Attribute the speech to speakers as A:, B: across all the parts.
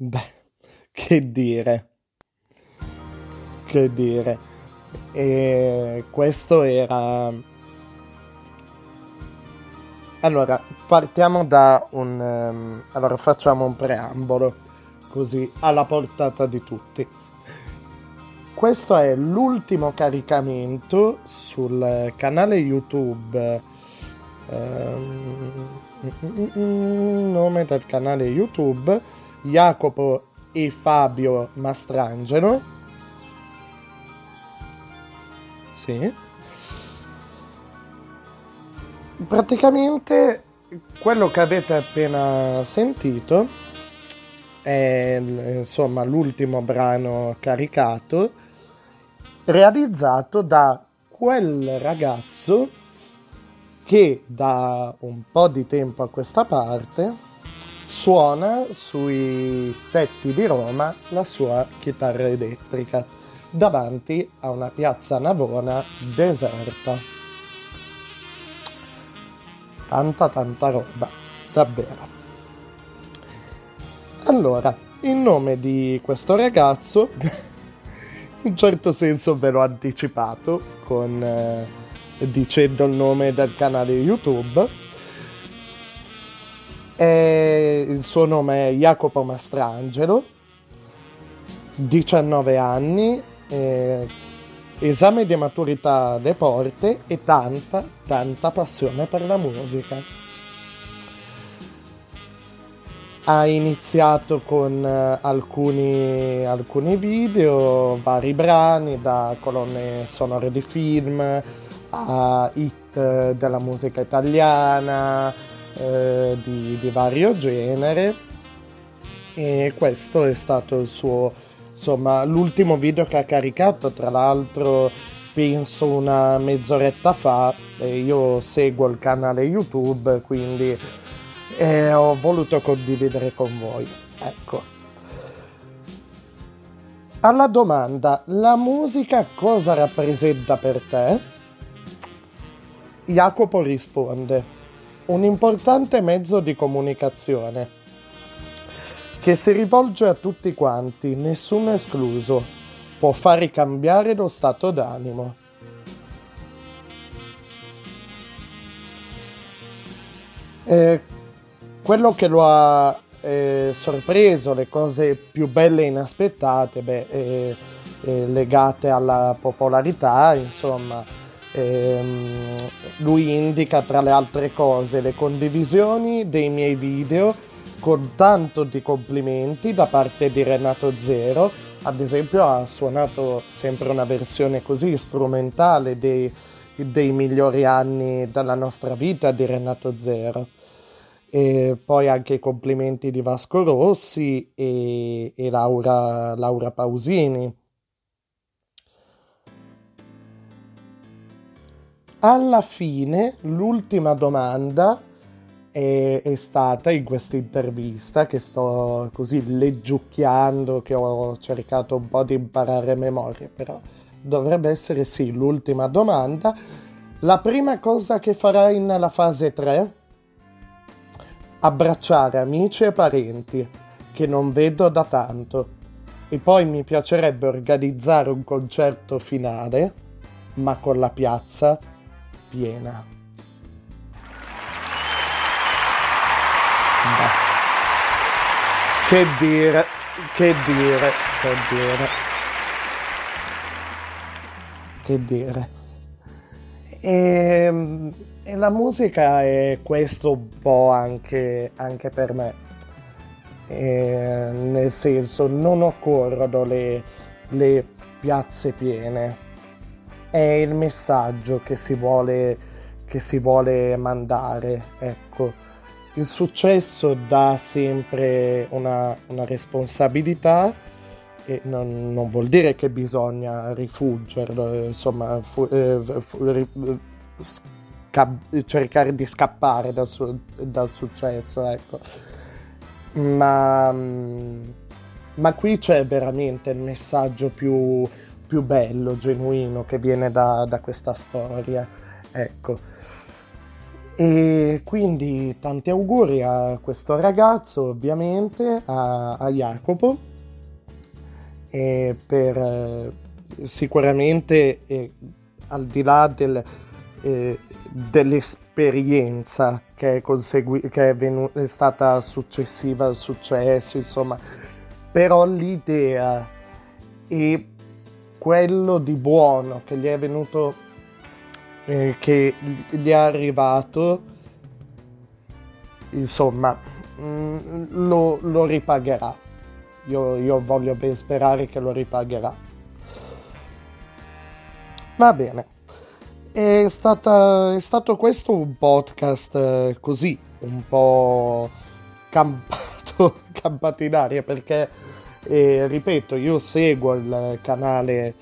A: Beh, che dire, che dire. E questo era... Allora, partiamo da un... Um, allora, facciamo un preambolo, così alla portata di tutti. Questo è l'ultimo caricamento sul canale YouTube. Um, nome del canale YouTube Jacopo e Fabio Mastrangelo. Sì. Praticamente quello che avete appena sentito è insomma l'ultimo brano caricato realizzato da quel ragazzo che da un po' di tempo a questa parte suona sui tetti di Roma la sua chitarra elettrica davanti a una piazza Navona deserta. Tanta tanta roba, davvero. Allora, in nome di questo ragazzo, in un certo senso ve l'ho anticipato con... Eh, dicendo il nome del canale YouTube. E il suo nome è Jacopo Mastrangelo, 19 anni, eh, esame di maturità alle porte e tanta, tanta passione per la musica. Ha iniziato con uh, alcuni, alcuni video, vari brani da colonne sonore di film, a hit della musica italiana eh, di, di, vario genere. E questo è stato il suo insomma l'ultimo video che ha caricato. Tra l'altro penso una mezz'oretta fa io seguo il canale youtube quindi eh, ho voluto condividere con voi. Ecco. Alla domanda la musica cosa rappresenta per te? Jacopo risponde, un importante mezzo di comunicazione che si rivolge a tutti quanti, nessuno escluso, può fare cambiare lo stato d'animo. Eh, quello che lo ha eh, sorpreso, le cose più belle e inaspettate, beh, eh, legate alla popolarità, insomma, ehm, lui indica tra le altre cose le condivisioni dei miei video con tanto di complimenti da parte di Renato Zero. Ad esempio ha suonato sempre una versione così strumentale dei, dei migliori anni della nostra vita di Renato Zero. E poi anche i complimenti di Vasco Rossi e, e Laura, Laura Pausini alla fine l'ultima domanda è, è, stata in questa intervista che sto così leggiucchiando, che ho cercato un po' di imparare a memoria, però dovrebbe essere sì l'ultima domanda. La prima cosa che farai nella fase 3? Abbracciare amici e parenti che non vedo da tanto. E poi mi piacerebbe organizzare un concerto finale, ma con la piazza piena. Che dire, che dire, che dire. Che dire. E, ehm, e la musica è questo un po' anche, anche per me. E, nel senso, non occorrono le, le piazze piene è il messaggio che si vuole, che si vuole mandare. Ecco. Il successo dà sempre una, una responsabilità e non, non, vuol dire che bisogna rifuggerlo, insomma, fu, eh, fu, sca- cercare di scappare dal, su- dal successo, ecco. Ma, ma qui c'è veramente il messaggio più, più bello, genuino che viene da, da questa storia. Ecco. E quindi tanti auguri a questo ragazzo, ovviamente, a, a Jacopo, e per eh, sicuramente eh, al di là del, eh, dell'esperienza che è, consegui- che è, venu- è stata successiva al successo, insomma, però l'idea e quello di buono che gli è venuto eh, che gli è arrivato, insomma, mh, mm, lo, lo, ripagherà. Io, io voglio ben sperare che lo ripagherà. Va bene. È, stata, è stato questo un podcast eh, così, un po' campato, campato in aria perché, eh, ripeto, io seguo il canale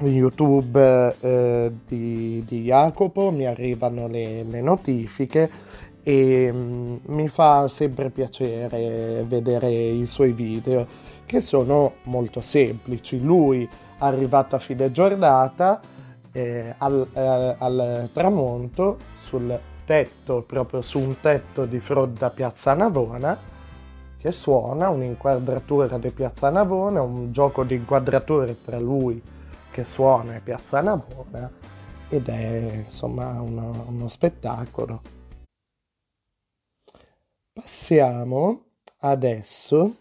A: YouTube eh, di, di, Jacopo, mi arrivano le, le notifiche e mm, mi fa sempre piacere vedere i suoi video che sono molto semplici. Lui arrivato a fine giornata eh, al, eh, al tramonto sul tetto, proprio su un tetto di fronte a Piazza Navona che suona un'inquadratura di Piazza Navona, un gioco di inquadrature tra lui che suona e Piazza Navona ed è insomma uno, uno spettacolo. Passiamo adesso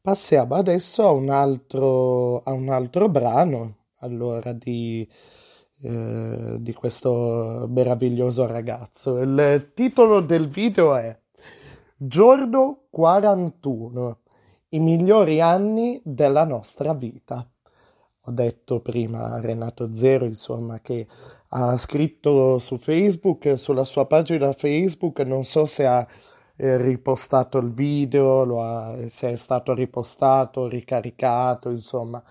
A: passiamo adesso a un altro, a un altro brano allora di, eh, di questo meraviglioso ragazzo. Il titolo del video è Giorno 41, i migliori anni della nostra vita. Ho detto prima a Renato Zero, insomma, che ha scritto su Facebook, sulla sua pagina Facebook, non so se ha eh, ripostato il video, ha, se è stato ripostato, ricaricato, insomma,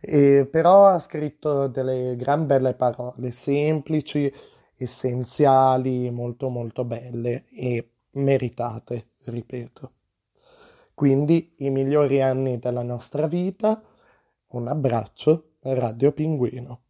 A: e, però ha scritto delle gran belle parole, semplici, essenziali, molto molto belle e meritate, ripeto. Quindi i migliori anni della nostra vita un abbraccio, Radio Pinguino.